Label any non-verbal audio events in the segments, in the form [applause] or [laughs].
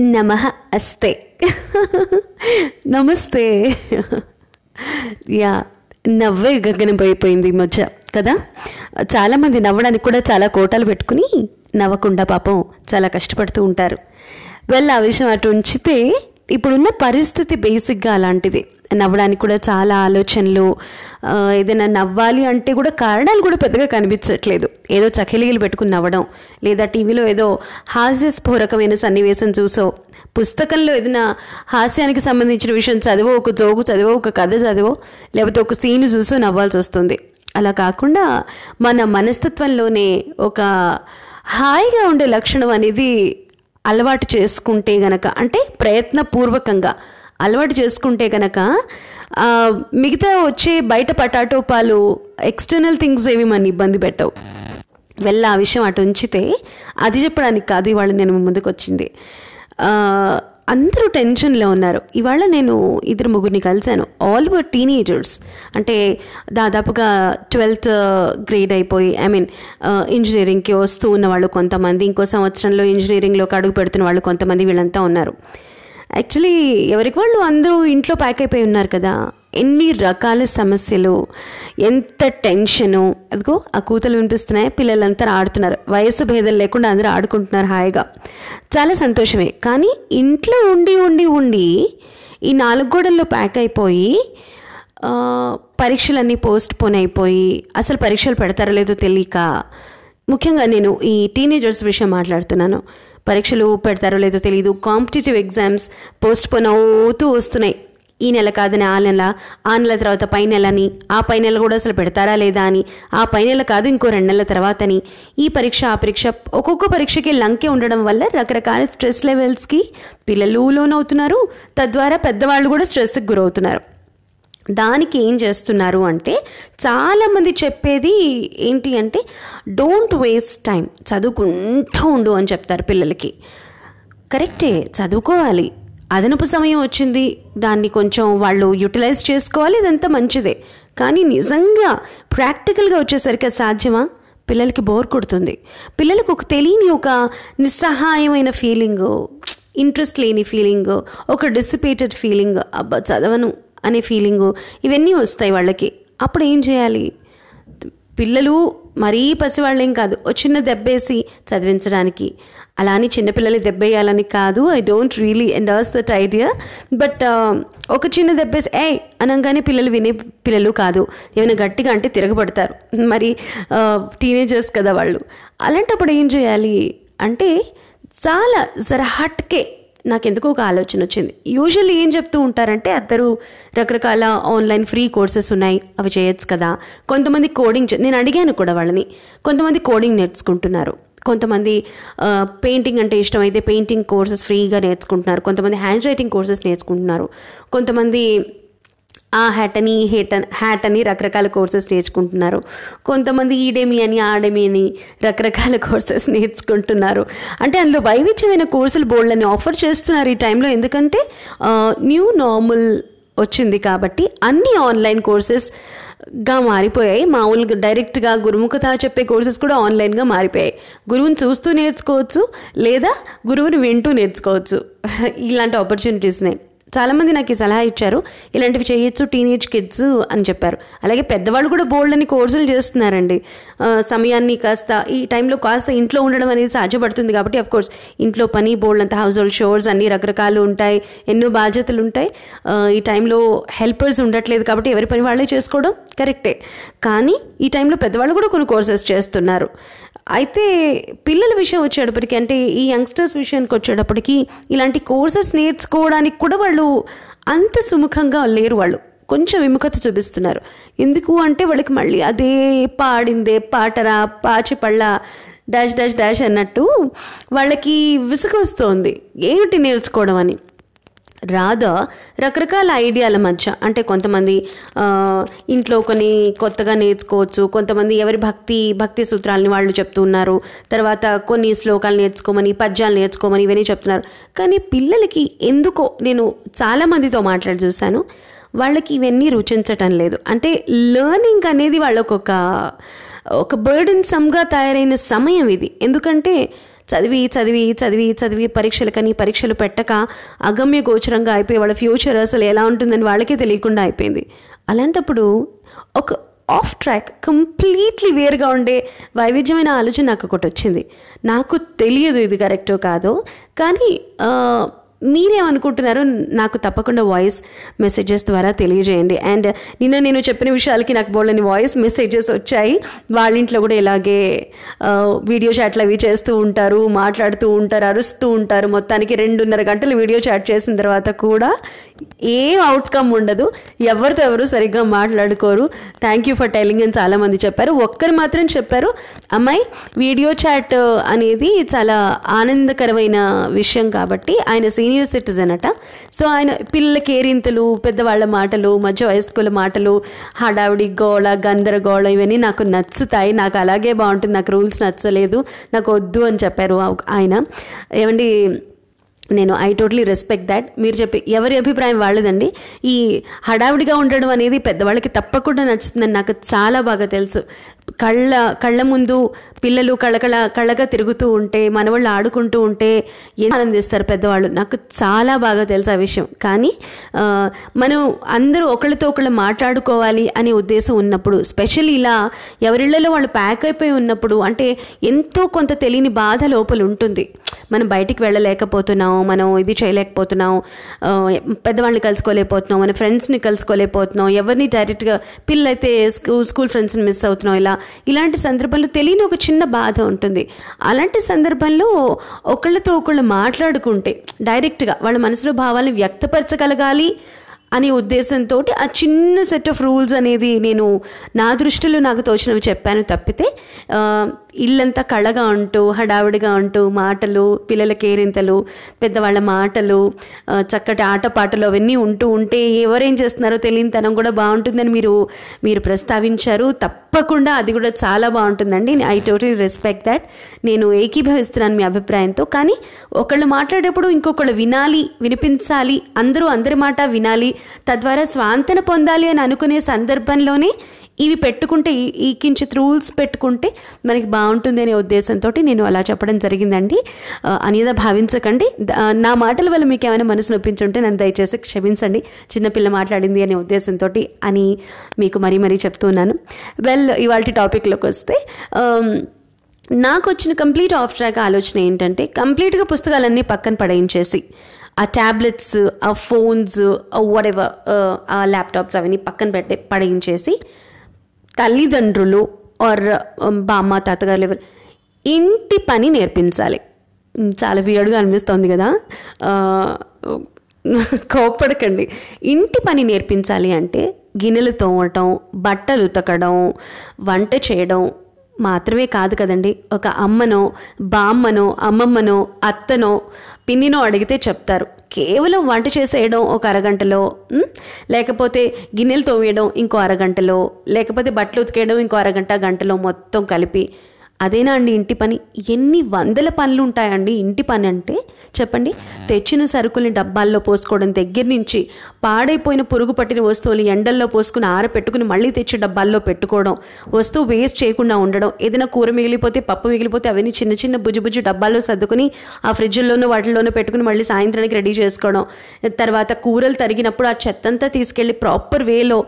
నమ అస్తే. నమస్తే. యా నవ్వే గగనమైపోయింది ఈ మధ్య కదా? చాలామంది నవ్వడానికి కూడా చాలా కోటాలు పెట్టుకుని నవ్వకుండా పాపం చాలా కష్టపడుతూ ఉంటారు. వెళ్ళ ఆ విషయం అటు ఉంచితే ఇప్పుడున్న పరిస్థితి బేసిక్గా అలాంటిది. నవ్వడానికి కూడా చాలా ఆలోచనలు ఏదైనా నవ్వాలి అంటే కూడా కారణాలు కూడా పెద్దగా కనిపించట్లేదు. ఏదో చకిలీలు పెట్టుకుని నవ్వడం లేదా టీవీలో ఏదో హాస్యస్ఫూరకమైన సన్నివేశం చూసో పుస్తకంలో ఏదైనా హాస్యానికి సంబంధించిన విషయం చదివో ఒక జోగు చదివో ఒక కథ చదివో లేకపోతే ఒక సీన్ చూసో నవ్వాల్సి వస్తుంది. అలా కాకుండా మన మనస్తత్వంలోనే ఒక హాయిగా ఉండే లక్షణం అనేది అలవాటు చేసుకుంటే గనక అంటే ప్రయత్నపూర్వకంగా అలవాటు చేసుకుంటే కనుక మిగతా వచ్చే బయట పటాటో పాలు ఎక్స్టర్నల్ థింగ్స్ ఏవి మన ఇబ్బంది పెట్టవు. వెళ్ళ ఆ విషయం అటు ఉంచితే అది చెప్పడానికి కాదు ఇవాళ నేను ముందుకు వచ్చింది. అందరూ టెన్షన్లో ఉన్నారు. ఇవాళ నేను ఇద్దరు ముగ్గురిని కలిశాను. ఆల్ వర్ టీనేజర్స్ అంటే దాదాపుగా ట్వెల్త్ గ్రేడ్ అయిపోయి ఐ మీన్ ఇంజనీరింగ్కి వస్తూ ఉన్న వాళ్ళు కొంతమంది ఇంకో సంవత్సరంలో ఇంజనీరింగ్లోకి అడుగు పెడుతున్న వాళ్ళు కొంతమంది వీళ్ళంతా ఉన్నారు. యాక్చువల్లీ ఎవరికి వాళ్ళు అందరూ ఇంట్లో ప్యాక్ అయిపోయి ఉన్నారు కదా ఎన్ని రకాల సమస్యలు ఎంత టెన్షను అదిగో ఆ కూతలు వినిపిస్తున్నాయి పిల్లలంతా ఆడుతున్నారు వయసు భేదం లేకుండా అందరూ ఆడుకుంటున్నారు హాయిగా. చాలా సంతోషమే. కానీ ఇంట్లో ఉండి ఉండి ఉండి ఈ నాలుగు గోడల్లో ప్యాక్ అయిపోయి పరీక్షలన్నీ పోస్ట్ పోన్ అయిపోయి అసలు పరీక్షలు పెడతారో లేదో తెలియక ముఖ్యంగా నేను ఈ టీనేజర్స్ విషయం మాట్లాడుతున్నాను. పరీక్షలు పెడతారో లేదో తెలియదు కాంపిటేటివ్ ఎగ్జామ్స్ పోస్ట్ పోన్ అవుతూ వస్తున్నాయి. ఈ నెల కాదని ఆ నెల ఆ నెల తర్వాత పై నెలని ఆ పై నెల కూడా అసలు పెడతారా లేదా అని ఆ పై నెల కాదు ఇంకో రెండు నెలల తర్వాత అని. ఈ పరీక్ష ఆ పరీక్ష ఒక్కొక్క పరీక్షకి లంకే ఉండడం వల్ల రకరకాల స్ట్రెస్ లెవెల్స్కి పిల్లలు లోనవుతున్నారు. తద్వారా పెద్దవాళ్ళు కూడా స్ట్రెస్కి గురవుతున్నారు. దానికి ఏం చేస్తున్నారు అంటే చాలామంది చెప్పేది ఏంటి అంటే డోంట్ వేస్ట్ టైం చదువుకుంటూ ఉండు అని చెప్తారు పిల్లలకి. కరెక్టే చదువుకోవాలి. అదనపు సమయం వచ్చింది. దాన్ని కొంచెం వాళ్ళు యూటిలైజ్ చేసుకోవాలి. ఇదంతా మంచిదే. కానీ నిజంగా ప్రాక్టికల్గా వచ్చేసరికి అది సాధ్యమా? పిల్లలకి బోర్ కొడుతుంది. పిల్లలకు ఒక తెలియని ఒక నిస్సహాయమైన ఫీలింగ్ ఇంట్రెస్ట్ లేని ఫీలింగ్ ఒక డిసిపేటెడ్ ఫీలింగ్ అబ్బా చదవను. అనే ఫీలింగు ఇవన్నీ వస్తాయి వాళ్ళకి. అప్పుడు ఏం చేయాలి? పిల్లలు మరీ పసివాళ్ళేం కాదు. ఓ చిన్న దెబ్బేసి చదివించడానికి. అలా అని చిన్నపిల్లలు దెబ్బేయాలని కాదు. I don't really endorse that idea but ఒక చిన్న దెబ్బేసి ఏ అనగానే పిల్లలు వినే పిల్లలు కాదు. ఏమైనా గట్టిగా అంటే తిరగబడతారు. మరి టీనేజర్స్ కదా వాళ్ళు. అలాంటప్పుడు ఏం చేయాలి? అంటే చాలా జర హట్కే నాకెందుకో ఒక ఆలోచన వచ్చింది. యూజువల్లీ ఏం చెప్తూ ఉంటారంటే అందరూ రకరకాల ఆన్లైన్ ఫ్రీ కోర్సెస్ ఉన్నాయి అవి చేయొచ్చు కదా. కొంతమంది కోడింగ్ చే- నేను అడిగాను కూడా వాళ్ళని. కొంతమంది కోడింగ్ నేర్చుకుంటున్నారు. కొంతమంది పెయింటింగ్ అంటే ఇష్టమైతే పెయింటింగ్ కోర్సెస్ ఫ్రీగా నేర్చుకుంటున్నారు. కొంతమంది హ్యాండ్ రైటింగ్ కోర్సెస్ నేర్చుకుంటున్నారు. కొంతమంది ఆ హ్యాట్ అని హేట్ అని హ్యాట్ అని రకరకాల కోర్సెస్ నేర్చుకుంటున్నారు. కొంతమంది ఈడేమి అని ఆడేమి అని రకరకాల కోర్సెస్ నేర్చుకుంటున్నారు. అంటే అందులో వైవిధ్యమైన కోర్సులు బోర్డులని ఆఫర్ చేస్తున్నారు ఈ టైంలో. ఎందుకంటే న్యూ నార్మల్ వచ్చింది కాబట్టి అన్ని ఆన్లైన్ కోర్సెస్గా మారిపోయాయి. మామూలుగా డైరెక్ట్గా గురుముఖత చెప్పే కోర్సెస్ కూడా ఆన్లైన్గా మారిపోయాయి. గురువుని చూస్తూ నేర్చుకోవచ్చు లేదా గురువుని వింటూ నేర్చుకోవచ్చు. [laughs] ఇలాంటి ఆపర్చునిటీస్నే చాలామంది నాకు ఈ సలహా ఇచ్చారు. ఇలాంటివి చేయొచ్చు టీనేజ్ కిడ్స్ అని చెప్పారు. అలాగే పెద్దవాళ్ళు కూడా బోల్డ్ అని కోర్సులు చేస్తున్నారండి. సమయాన్ని కాస్త ఈ టైంలో కాస్త ఇంట్లో ఉండడం అనేది సాధ్యపడుతుంది కాబట్టి అఫ్ కోర్స్ ఇంట్లో పని బోల్డ్ అంత హౌస్ హోల్డ్ షోర్స్ అన్ని రకరకాలు ఉంటాయి ఎన్నో బాధ్యతలు ఉంటాయి. ఈ టైంలో హెల్పర్స్ ఉండట్లేదు కాబట్టి ఎవరి పని వాళ్ళే చేసుకోవడం కరెక్టే కానీ ఈ టైంలో పెద్దవాళ్ళు కూడా కొన్ని కోర్సెస్ చేస్తున్నారు. అయితే పిల్లల విషయం వచ్చేటప్పటికి అంటే ఈ యంగ్స్టర్స్ విషయానికి వచ్చేటప్పటికి ఇలాంటి కోర్సెస్ నేర్చుకోవడానికి కూడా వాళ్ళు అంత సుముఖంగా లేరు వాళ్ళు. కొంచెం విముఖత చూపిస్తున్నారు. ఎందుకు అంటే వాళ్ళకి మళ్ళీ అదే పాడిందే పాటరా పాచిపళ్ళ డాష్ డాష్ డాష్ అన్నట్టు వాళ్ళకి విసుగొస్తోంది. ఏమిటి నేర్చుకోవడం అని? రాదా రకరకాల ఐడియాల మధ్య అంటే కొంతమంది ఇంట్లో కొన్ని కొత్తగా నేర్చుకోవచ్చు కొంతమంది ఎవరి భక్తి భక్తి సూత్రాలని వాళ్ళు చెప్తున్నారు తర్వాత కొన్ని శ్లోకాలు నేర్చుకోమని పద్యాలు నేర్చుకోమని ఇవన్నీ చెప్తున్నారు. కానీ పిల్లలకి ఎందుకో నేను చాలామందితో మాట్లాడి చూశాను వాళ్ళకి ఇవన్నీ రుచించటం లేదు. అంటే లెర్నింగ్ అనేది వాళ్ళకొక ఒక ఒక సమ్గా తయారైన సమయం ఇది. ఎందుకంటే చదివి చదివి చదివి చదివి పరీక్షలకని పరీక్షలు పెట్టక అగమ్య గోచరంగా అయిపోయి వాళ్ళ ఫ్యూచర్ అసలు ఎలా ఉంటుందని వాళ్ళకే తెలియకుండా అయిపోయింది. అలాంటప్పుడు ఒక ఆఫ్ ట్రాక్ కంప్లీట్లీ వేరుగా ఉండే వైవిధ్యమైన ఆలోచన నాకు ఒకటి వచ్చింది. నాకు తెలియదు ఇది కరెక్టో కాదో కానీ మీరేమనుకుంటున్నారో నాకు తప్పకుండా వాయిస్ మెసేజెస్ ద్వారా తెలియజేయండి. అండ్ నిన్న నేను చెప్పిన విషయాలకి నాకు బోళ్ళని వాయిస్ మెసేజెస్ వచ్చాయి. వాళ్ళ ఇంట్లో కూడా ఇలాగే వీడియో చాట్లు అవి చేస్తూ ఉంటారు మాట్లాడుతూ ఉంటారు అరుస్తూ ఉంటారు. మొత్తానికి రెండున్నర గంటలు వీడియో చాట్ చేసిన తర్వాత కూడా ఏం అవుట్కమ్ ఉండదు. ఎవరితో ఎవరు సరిగ్గా మాట్లాడుకోరు. థ్యాంక్ యూ ఫర్ టెలింగ్ అని చాలామంది చెప్పారు. ఒక్కరు మాత్రం చెప్పారు అమ్మాయి వీడియో చాట్ అనేది చాలా ఆనందకరమైన విషయం కాబట్టి ఆయన సీనియర్ సిటిజన్ అట. సో ఆయన పిల్లల కేరింతలు పెద్దవాళ్ళ మాటలు మధ్య వయస్కుల మాటలు హడావిడి గోళ గందరగోళ ఇవన్నీ నాకు నచ్చుతాయి. నాకు అలాగే బాగుంటుంది. నాకు రూల్స్ నచ్చలేదు. నాకు వద్దు అని చెప్పారు ఆయన. ఏమండి నేను ఐ టోటలీ రెస్పెక్ట్ దాట్ మీరు చెప్పి ఎవరి అభిప్రాయం వాళ్ళదండి. ఈ హడావిడిగా ఉండడం అనేది పెద్దవాళ్ళకి తప్పకుండా నచ్చుతుందని నాకు చాలా బాగా తెలుసు. కళ్ళ కళ్ళ ముందు పిల్లలు కళకళ కళ్ళగా తిరుగుతూ ఉంటే మనవాళ్ళు ఆడుకుంటూ ఉంటే ఎంత ఆనందిస్తారు పెద్దవాళ్ళు. నాకు చాలా బాగా తెలుసు ఆ విషయం. కానీ మనం అందరూ ఒకళ్ళతో ఒకళ్ళు మాట్లాడుకోవాలి అనే ఉద్దేశం ఉన్నప్పుడు స్పెషల్ ఇలా ఎవరిళ్ళలో వాళ్ళు ప్యాక్ అయిపోయి ఉన్నప్పుడు అంటే ఎంతో కొంత తెలియని బాధ లోపల ఉంటుంది. మనం బయటికి వెళ్ళలేకపోతున్నాం మనం ఇది చేయలేకపోతున్నాం పెద్దవాళ్ళని కలుసుకోలేకపోతున్నాం మన ఫ్రెండ్స్ని కలుసుకోలేకపోతున్నాం ఎవరిని డైరెక్ట్గా పిల్లలైతే స్కూల్ స్కూల్ ఫ్రెండ్స్ని మిస్ అవుతున్నాం ఇలా. ఇలాంటి సందర్భంలో తెలియని ఒక చిన్న బాధ ఉంటుంది. అలాంటి సందర్భంలో ఒకళ్ళతో ఒకళ్ళు మాట్లాడుకుంటే డైరెక్ట్గా వాళ్ళ మనసులో భావాలను వ్యక్తపరచగలగాలి అనే ఉద్దేశంతో ఆ చిన్న సెట్ ఆఫ్ రూల్స్ అనేది నేను నా దృష్టిలో నాకు తోచినవి చెప్పాను తప్పితే ఇళ్ళంతా ఇల్లంతా కళగా ఉంటూ హడావిడిగా ఉంటూ మాటలు పిల్లల కేరింతలు పెద్దవాళ్ళ మాటలు చక్కటి ఆటపాటలు అవన్నీ ఉంటూ ఉంటే ఎవరేం చేస్తున్నారో తెలియనితనం కూడా బాగుంటుందని మీరు మీరు ప్రస్తావించారు. తప్పకుండా అది కూడా చాలా బాగుంటుందండి. ఐ టోటలీ రెస్పెక్ట్ దాట్ నేను ఏకీభవిస్తున్నాను మీ అభిప్రాయంతో. కానీ ఒకళ్ళు మాట్లాడేటప్పుడు ఇంకొకళ్ళు వినాలి వినిపించాలి అందరూ అందరి మాట వినాలి తద్వారా స్వాంతన పొందాలి అని అనుకునే సందర్భంలోనే ఇవి పెట్టుకుంటే ఈ- కించిత్ రూల్స్ పెట్టుకుంటే మనకి బాగుంటుంది అనే ఉద్దేశంతో నేను అలా చెప్పడం జరిగిందండి. అనేదా అనిదా భావించకండి. నా మాటల వల్ల మీకు ఏమైనా మనసు నొప్పించుంటే నన్ను దయచేసి క్షమించండి. చిన్నపిల్ల మాట్లాడింది అనే ఉద్దేశంతో అని మీకు మరీ మరీ చెప్తున్నాను వెల్ ఇవాళ టాపిక్లోకి వస్తే నాకు వచ్చిన కంప్లీట్ ఆఫ్ ట్రాక్ ఆలోచన ఏంటంటే కంప్లీట్గా పుస్తకాలన్నీ పక్కన పడేయించేసి ఆ ట్యాబ్లెట్స్ ఆ ఫోన్స్ వడెవర్ ఆ ల్యాప్టాప్స్ అవన్నీ పక్కన పెట్టే పడగించేసి తల్లిదండ్రులు ఆర్ um, బామ్మ తాతగారు ఎవరు ఇంటి పని నేర్పించాలి. చాలా వియర్డ్గా అనిపిస్తోంది కదా? కోపడకండి కోప్పడకండి. ఇంటి పని నేర్పించాలి అంటే గిన్నెలు తోమటం బట్టలు ఉతకడం వంట చేయడం మాత్రమే కాదు కదండి. ఒక అమ్మనో బామ్మనో అమ్మమ్మనో అత్తనో పిన్నినో అడిగితే చెప్తారు. కేవలం వంట చేసేయడం ఒక అరగంటలో లేకపోతే గిన్నెలు తోమేయడం ఇంకో అరగంటలో లేకపోతే బట్టలు ఉతికేయడం ఇంకో అరగంట గంటలో మొత్తం కలిపి అదేనా అండి ఇంటి పని? ఎన్ని వందల పనులు ఉంటాయండి ఇంటి పని అంటే? చెప్పండి. తెచ్చిన సరుకుల్ని డబ్బాల్లో పోసుకోవడం దగ్గర నుంచి పాడైపోయిన పురుగు పట్టిన వస్తువులు ఎండల్లో పోసుకుని ఆరపెట్టుకుని మళ్ళీ తెచ్చి డబ్బాల్లో పెట్టుకోవడం వస్తువు వేస్ట్ చేయకుండా ఉండడం ఏదైనా కూర మిగిలిపోతే పప్పు మిగిలిపోతే అవన్నీ చిన్న చిన్న బుజ్జు డబ్బాల్లో సర్దుకుని ఆ ఫ్రిడ్జ్లోనూ వాటిల్లోనూ పెట్టుకుని మళ్ళీ సాయంత్రానికి రెడీ చేసుకోవడం తర్వాత కూరలు తరిగినప్పుడు ఆ చెత్తంతా తీసుకెళ్ళి ప్రాపర్ వేలో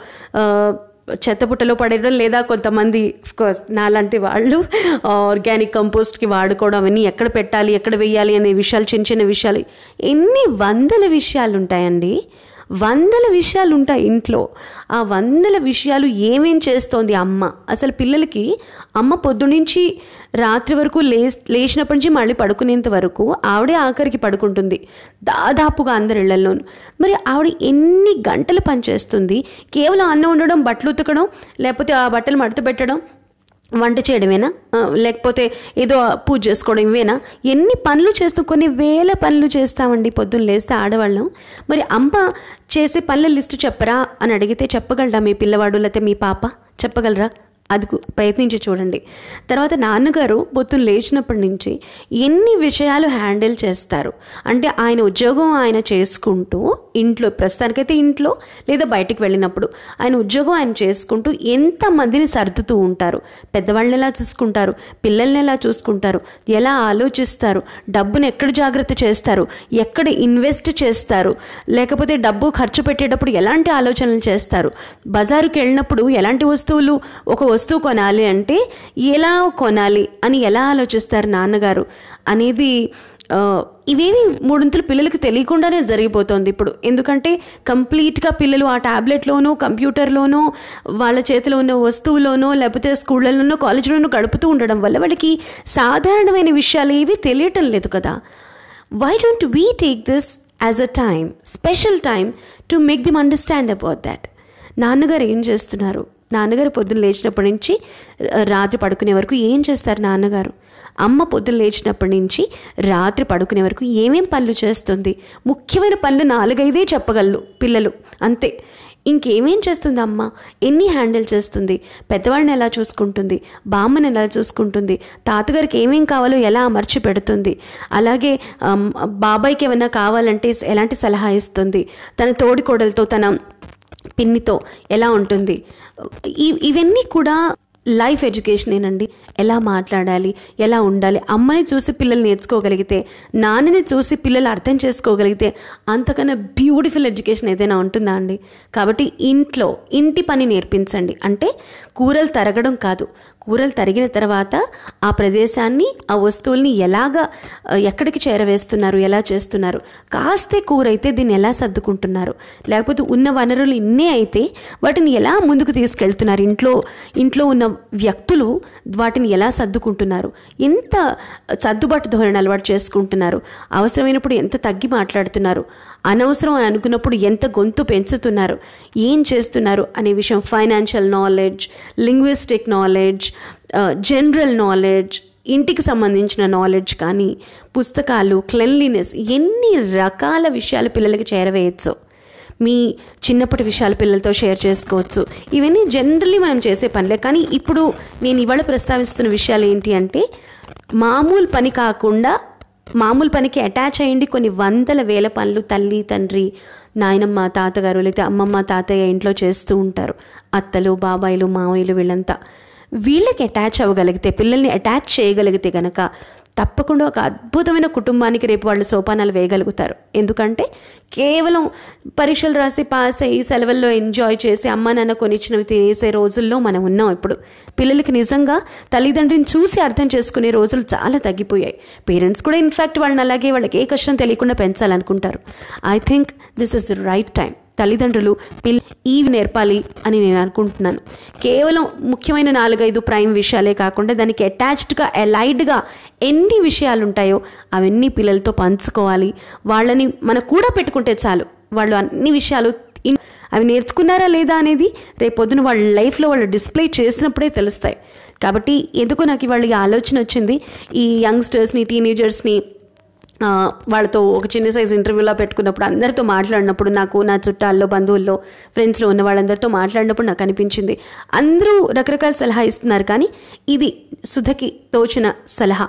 చెత్తపుట్టలో పడేయడం లేదా కొంతమంది కోర్స్ నాలాంటి వాళ్ళు ఆర్గానిక్ కంపోస్ట్కి వాడుకోవడం అవన్నీ ఎక్కడ పెట్టాలి ఎక్కడ వేయాలి అనే విషయాలు చిన్న చిన్న విషయాలు ఎన్ని వందల విషయాలు ఉంటాయండి. వందల విషయాలు ఉంటాయి ఇంట్లో. ఆ వందల విషయాలు ఏమేం చేస్తోంది అమ్మ? అసలు పిల్లలకి అమ్మ పొద్దునుంచి రాత్రి వరకు లే లేచినప్పటి నుంచి మళ్ళీ పడుకునేంత వరకు ఆవిడే ఆఖరికి పడుకుంటుంది. దాదాపుగా అందరి ఇళ్ళలోనూ మరి ఆవిడ ఎన్ని గంటలు పనిచేస్తుంది? కేవలం అన్నం ఉండడం బట్టలు ఉతకడం లేకపోతే ఆ బట్టలు మడత పెట్టడం? వంట చేయడమేనా? లేకపోతే ఏదో పూజ చేసుకోవడం ఇవేనా ఎన్ని పనులు చేస్తూ కొన్ని వేల పనులు చేస్తామండి పొద్దున్న లేస్తే ఆడవాళ్ళం. మరి అమ్మ చేసే పనుల లిస్టు చెప్పరా? అని అడిగితే చెప్పగలరా మీ పిల్లవాడు లేకపోతే మీ పాప? చెప్పగలరా? అది ప్రయత్నించి చూడండి. తర్వాత నాన్నగారు పొద్దున్న లేచినప్పటి నుంచి ఎన్ని విషయాలు హ్యాండిల్ చేస్తారు? అంటే ఆయన ఉద్యోగం ఆయన చేసుకుంటూ ఇంట్లో ప్రస్తుతానికైతే ఇంట్లో లేదా బయటికి వెళ్ళినప్పుడు ఆయన ఉద్యోగం ఆయన చేసుకుంటూ ఎంతమందిని సర్దుతూ ఉంటారు? పెద్దవాళ్ళని ఎలా చూసుకుంటారు? పిల్లల్ని ఎలా చూసుకుంటారు? ఎలా ఆలోచిస్తారు? డబ్బును ఎక్కడ జాగ్రత్త చేస్తారు? ఎక్కడ ఇన్వెస్ట్ చేస్తారు? లేకపోతే డబ్బు ఖర్చు పెట్టేటప్పుడు ఎలాంటి ఆలోచనలు చేస్తారు? బజారుకి వెళ్ళినప్పుడు ఎలాంటి వస్తువులు ఒక వస్తువు కొనాలి అంటే ఎలా కొనాలి అని ఎలా ఆలోచిస్తారు నాన్నగారు అనేది ఇవేవి మూడొంతులు పిల్లలకి తెలియకుండానే జరిగిపోతుంది ఇప్పుడు. ఎందుకంటే కంప్లీట్గా పిల్లలు ఆ ట్యాబ్లెట్లోనో కంప్యూటర్లోనో వాళ్ళ చేతిలో ఉన్న వస్తువులోనో లేకపోతే స్కూళ్ళలోనో కాలేజీలోనో గడుపుతూ ఉండడం వల్ల వాళ్ళకి సాధారణమైన విషయాలు ఏవి తెలియటం లేదు కదా. Why don't we take this as a time special time to make them understand about that నాన్నగారు ఏం చేస్తున్నారు? నాన్నగారు పొద్దున్న లేచినప్పటి నుంచి రాత్రి పడుకునే వరకు ఏం చేస్తారు నాన్నగారు? అమ్మ పొద్దున్న లేచినప్పటి నుంచి రాత్రి పడుకునే వరకు ఏమేం పనులు చేస్తుంది? ముఖ్యమైన పనులు నాలుగైదే చెప్పగలరు పిల్లలు అంతే. ఇంకేమేం చేస్తుంది అమ్మ? ఎన్ని హ్యాండిల్ చేస్తుంది? పెద్దవాళ్ళని ఎలా చూసుకుంటుంది? బామ్మని ఎలా చూసుకుంటుంది? తాతగారికి ఏమేం కావాలో ఎలా అమర్చి పెడుతుంది? అలాగే బాబాయ్కి ఏమైనా కావాలంటే ఎలాంటి సలహా ఇస్తుంది? తన తోడికోడలతో తన పిన్నితో ఎలా ఉంటుంది? ఇవన్నీ కూడా లైఫ్ ఎడ్యుకేషనేనండి ఎలా మాట్లాడాలి ఎలా ఉండాలి అమ్మని చూసి పిల్లలు నేర్చుకోగలిగితే నాన్నని చూసి పిల్లలు అర్థం చేసుకోగలిగితే అంతకన్నా బ్యూటిఫుల్ ఎడ్యుకేషన్ ఏదైనా ఉంటుందా అండి? కాబట్టి ఇంట్లో ఇంటి పని నేర్పించండి. అంటే కూరలు తరగడం కాదు కూరలు తరిగిన తర్వాత ఆ ప్రదేశాన్ని ఆ వస్తువుల్ని ఎలాగా ఎక్కడికి చేరవేస్తున్నారు ఎలా చేస్తున్నారు కాస్తే కూర అయితే దీన్ని ఎలా సర్దుకుంటున్నారు లేకపోతే ఉన్న వనరులు ఇన్నే అయితే వాటిని ఎలా ముందుకు తీసుకెళ్తున్నారు ఇంట్లో ఇంట్లో ఉన్న వ్యక్తులు వాటిని ఎలా సర్దుకుంటున్నారు ఎంత సర్దుబాటు ధోరణి అలవాటు చేసుకుంటున్నారు అవసరమైనప్పుడు ఎంత తగ్గి మాట్లాడుతున్నారు అనవసరం అని అనుకున్నప్పుడు ఎంత గొంతు పెంచుతున్నారు ఏం చేస్తున్నారు అనే విషయం financial knowledge linguistic knowledge general knowledge uh, ఇంటికి సంబంధించిన నాలెడ్జ్ కానీ పుస్తకాలు క్లెన్లీనెస్ ఎన్ని రకాల విషయాలు పిల్లలకి చేరవేయచ్చు. మీ చిన్నప్పటి విషయాలు పిల్లలతో షేర్ చేసుకోవచ్చు. ఇవన్నీ జనరల్లీ మనం చేసే పనులే. కానీ ఇప్పుడు నేను ఇవాళ ప్రస్తావిస్తున్న విషయాలు ఏంటి అంటే మామూలు పని కాకుండా మామూలు పనికి అటాచ్ అయ్యండి కొన్ని వందల వేల పనులు తల్లి తండ్రి నాయనమ్మ తాతగారు లేకపోతే అమ్మమ్మ తాతయ్య ఇంట్లో చేస్తూ ఉంటారు. అత్తలు బాబాయిలు మావయ్యలు వీళ్ళంతా. వీళ్ళకి అటాచ్ అవ్వగలిగితే పిల్లల్ని అటాచ్ చేయగలిగితే గనక తప్పకుండా ఒక అద్భుతమైన కుటుంబానికి రేపు వాళ్ళు సోపానాలు వేయగలుగుతారు. ఎందుకంటే కేవలం పరీక్షలు రాసి పాస్ అయ్యి సెలవుల్లో ఎంజాయ్ చేసి అమ్మ నాన్న కొనిచ్చినవి తినేసే రోజుల్లో మనం ఉన్నాం ఇప్పుడు. పిల్లలకి నిజంగా తల్లిదండ్రిని చూసి అర్థం చేసుకునే రోజులు చాలా తగ్గిపోయాయి. పేరెంట్స్ కూడా ఇన్ఫ్యాక్ట్ వాళ్ళని అలాగే వాళ్ళకి ఏ కష్టం తెలియకుండా పెంచాలనుకుంటారు. I think this is the right time తల్లిదండ్రులు పిల్ ఈవి నేర్పాలి అని నేను అనుకుంటున్నాను. కేవలం ముఖ్యమైన నాలుగైదు ప్రైమ్ విషయాలే కాకుండా దానికి అటాచ్డ్గా అలైడ్గా ఎన్ని విషయాలు ఉంటాయో అవన్నీ పిల్లలతో పంచుకోవాలి. వాళ్ళని మన కూడా పెట్టుకుంటే చాలు. వాళ్ళు అన్ని విషయాలు అవి నేర్చుకున్నారా లేదా అనేది రేపొద్దున వాళ్ళ లైఫ్లో వాళ్ళు డిస్ప్లే చేసినప్పుడే తెలుస్తాయి. కాబట్టి ఎందుకు నాకు ఇవాళ ఆలోచన వచ్చింది. ఈ యంగ్స్టర్స్ని టీనేజర్స్ని వాళ్ళతో ఒక చిన్న సైజ్ ఇంటర్వ్యూలా పెట్టుకున్నప్పుడు అందరితో మాట్లాడినప్పుడు నాకు నా చుట్టాల్లో బంధువుల్లో ఫ్రెండ్స్లో ఉన్న వాళ్ళందరితో మాట్లాడినప్పుడు నాకు అనిపించింది. అందరూ రకరకాల సలహా ఇస్తున్నారు కానీ ఇది సుధకి తోచిన సలహా.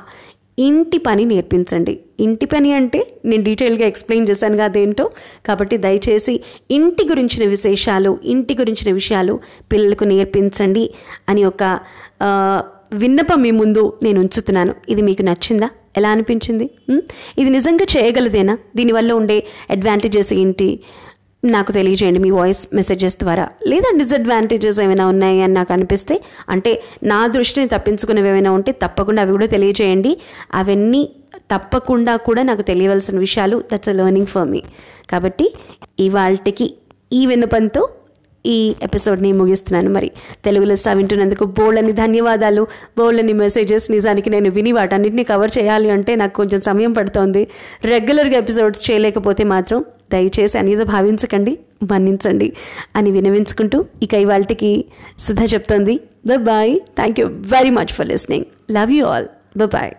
ఇంటి పని నేర్పించండి. ఇంటి పని అంటే నేను డీటెయిల్గా ఎక్స్ప్లెయిన్ చేశాను కదా అదేంటో. కాబట్టి దయచేసి ఇంటి గురించిన విశేషాలు ఇంటి గురించిన విషయాలు పిల్లలకు నేర్పించండి అని ఒక విన్నపం మీ ముందు నేను ఉంచుతున్నాను. ఇది మీకు నచ్చిందా? ఎలా అనిపించింది? ఇది నిజంగా చేయగలదేనా? దీనివల్ల ఉండే అడ్వాంటేజెస్ ఏంటి? నాకు తెలియజేయండి మీ వాయిస్ మెసేజెస్ ద్వారా. లేదా డిసడ్వాంటేజెస్ ఏమైనా ఉన్నాయి అని నాకు అనిపిస్తే? అంటే నా దృష్టిని తప్పించుకునేవి ఏమైనా ఉంటే తప్పకుండా అవి కూడా తెలియజేయండి. అవన్నీ తప్పకుండా కూడా నాకు తెలియవలసిన విషయాలు that's a learning for me కాబట్టి ఇవాళకి ఈ విన్నపంతో ఈ ఎపిసోడ్ని ముగిస్తున్నాను. మరి తెలుగులో సా వింటున్నందుకు బోల్డ్ని ధన్యవాదాలు బోల్డ్ని మెసేజెస్ నిజానికి నేను విని వాటన్నిటిని కవర్ చేయాలి అంటే నాకు కొంచెం సమయం పడుతోంది. రెగ్యులర్గా ఎపిసోడ్స్ చేయలేకపోతే మాత్రం దయచేసి అనేది భావించకండి మన్నించండి అని వినవించుకుంటూ ఇక ఇవాళకి సుధ చెప్తోంది. Bye thank you very much for listening love you all bye